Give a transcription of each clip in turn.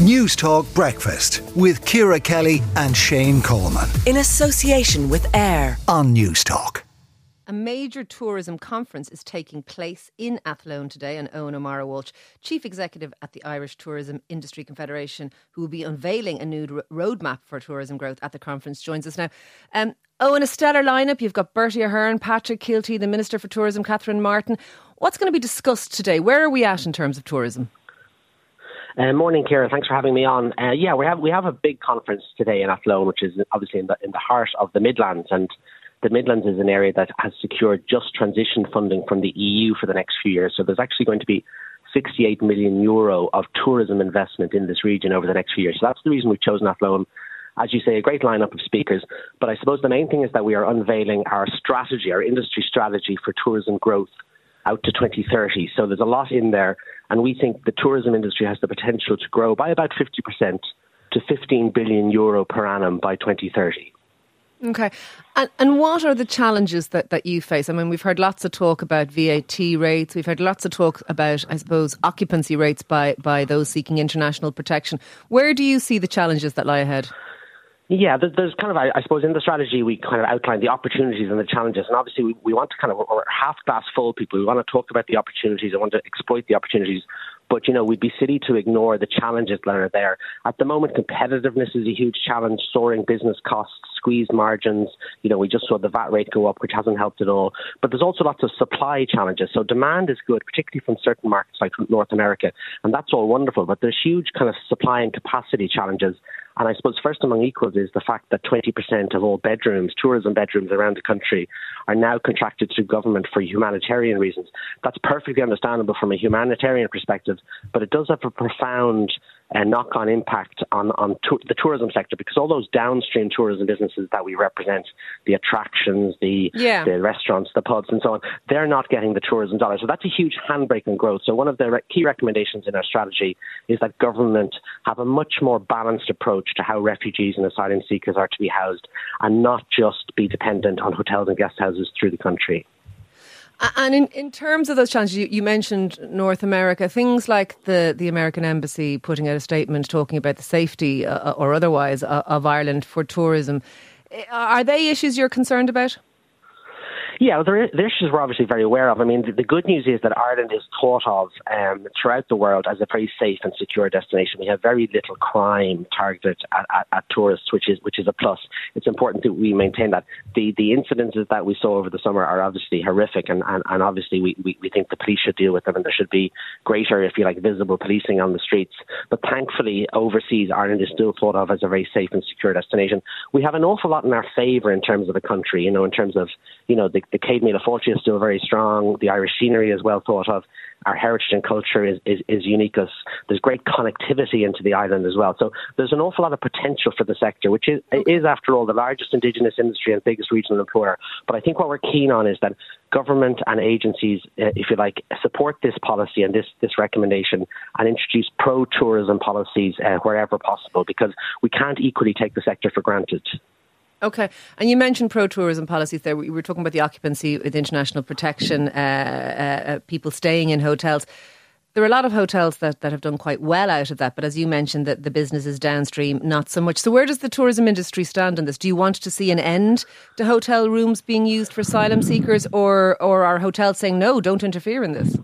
Newstalk Breakfast with Ciara Kelly and Shane Coleman. In association with AIR on Newstalk. A major tourism conference is taking place in Athlone today, and Eoghan O'Mara Walsh, Chief Executive at the Irish Tourism Industry Confederation, who will be unveiling a new roadmap for tourism growth at the conference, joins us now. Um, Eoghan, a stellar lineup. You've got Bertie Ahern, Patrick Kielty, the Minister for Tourism, Catherine Martin. What's going to be discussed today? Where are we at in terms of tourism? Uh, morning, Ciara. Thanks for having me on. Uh, yeah, we have we have a big conference today in Athlone, which is obviously in the in the heart of the Midlands, and the Midlands is an area that has secured just transition funding from the EU for the next few years. So there's actually going to be 68 million euro of tourism investment in this region over the next few years. So that's the reason we've chosen Athlone. As you say, a great lineup of speakers. But I suppose the main thing is that we are unveiling our strategy, our industry strategy for tourism growth out to 2030. So there's a lot in there, and we think the tourism industry has the potential to grow by about 50% to 15 billion euro per annum by 2030. Okay. And, and what are the challenges that, that you face? I mean, we've heard lots of talk about VAT rates. We've heard lots of talk about, I suppose, occupancy rates by, by those seeking international protection. Where do you see the challenges that lie ahead? Yeah, there's kind of, I suppose, in the strategy, we kind of outline the opportunities and the challenges. And obviously, we, we want to kind of, we're half glass full people. We want to talk about the opportunities. I want to exploit the opportunities. But, you know, we'd be silly to ignore the challenges that are there. At the moment, competitiveness is a huge challenge, soaring business costs, squeezed margins. You know, we just saw the VAT rate go up, which hasn't helped at all. But there's also lots of supply challenges. So demand is good, particularly from certain markets like North America. And that's all wonderful. But there's huge kind of supply and capacity challenges and I suppose first among equals is the fact that 20% of all bedrooms, tourism bedrooms around the country, are now contracted to government for humanitarian reasons. That's perfectly understandable from a humanitarian perspective, but it does have a profound uh, knock on impact on, on to- the tourism sector because all those downstream tourism businesses that we represent, the attractions, the, yeah. the restaurants, the pubs, and so on, they're not getting the tourism dollars. So that's a huge handbrake on growth. So one of the re- key recommendations in our strategy is that government have a much more balanced approach to how refugees and asylum seekers are to be housed and not just be dependent on hotels and guest houses through the country. And in, in terms of those challenges, you, you, mentioned North America, things like the, the American embassy putting out a statement talking about the safety uh, or otherwise uh, of Ireland for tourism. Are they issues you're concerned about? Yeah, there, there is, issues we're obviously very aware of. I mean, the, the good news is that Ireland is thought of um, throughout the world as a very safe and secure destination. We have very little crime targeted at, at, at, tourists, which is which is a plus. It's important that we maintain that. The the incidences that we saw over the summer are obviously horrific, and, and, and obviously we, we, we think the police should deal with them, and there should be greater, if you like, visible policing on the streets. But thankfully, overseas, Ireland is still thought of as a very safe and secure destination. We have an awful lot in our favour in terms of the country, you know, in terms of you know the the Céad Míle Fáilte is still very strong. The Irish scenery is well thought of. Our heritage and culture is, is, is unique. There's great connectivity into the island as well. So there's an awful lot of potential for the sector, which is, is after all, the largest indigenous industry and biggest regional employer. But I think what we're keen on is that government and agencies, uh, if you like, support this policy and this, this recommendation and introduce pro tourism policies uh, wherever possible because we can't equally take the sector for granted. Okay, and you mentioned pro tourism policies there. We were talking about the occupancy with international protection, uh, uh, uh, people staying in hotels. There are a lot of hotels that, that have done quite well out of that, but as you mentioned, that the business is downstream, not so much. So, where does the tourism industry stand on this? Do you want to see an end to hotel rooms being used for asylum seekers, or or are hotels saying no, don't interfere in this?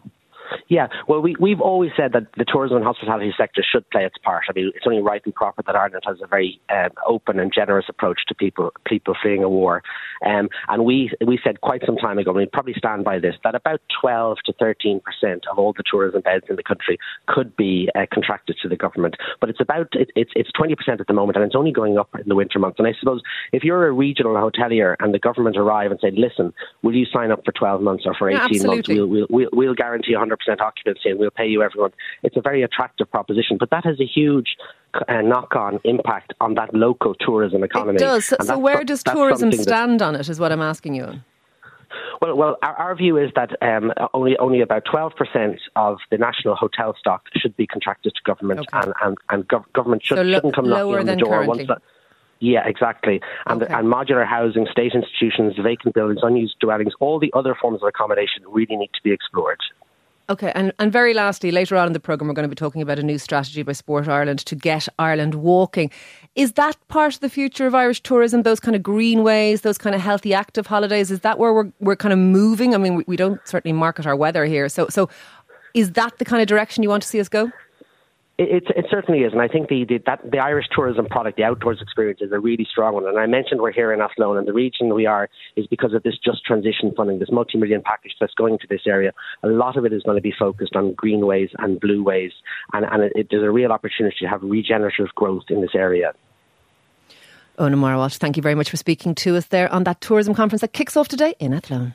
Yeah, well, we, we've always said that the tourism and hospitality sector should play its part. I mean, it's only right and proper that Ireland has a very um, open and generous approach to people people fleeing a war. Um, and we we said quite some time ago, and we probably stand by this, that about 12 to 13 percent of all the tourism beds in the country could be uh, contracted to the government. But it's about it, it's it's 20 percent at the moment, and it's only going up in the winter months. And I suppose if you're a regional hotelier and the government arrive and say, "Listen, will you sign up for 12 months or for 18 yeah, months? We'll, we'll, we'll, we'll guarantee 100 percent occupancy and we'll pay you everyone. It's a very attractive proposition, but that has a huge uh, knock-on impact on that local tourism economy. It does. So, so where does tourism stand on it? Is what I'm asking you. Well, well, our, our view is that um, only only about twelve percent of the national hotel stock should be contracted to government, okay. and and, and gov- government should, so lo- shouldn't come knocking on the door currently. once that. Yeah, exactly. And, okay. and modular housing, state institutions, vacant buildings, unused dwellings, all the other forms of accommodation really need to be explored. Okay, and, and very lastly, later on in the programme, we're going to be talking about a new strategy by Sport Ireland to get Ireland walking. Is that part of the future of Irish tourism, those kind of greenways, those kind of healthy, active holidays? Is that where we're, we're kind of moving? I mean, we, we don't certainly market our weather here. So, so is that the kind of direction you want to see us go? It, it, certainly is, and I think the, the that the Irish tourism product, the outdoors experience, is a really strong one. And I mentioned we're here in Athlone, and the region we are is because of this just transition funding, this multi-million package that's going to this area. A lot of it is going to be focused on greenways and blueways, and, and it, there's a real opportunity to have regenerative growth in this area. Ona Walsh, thank you very much for speaking to us there on that tourism conference that kicks off today in Athlone.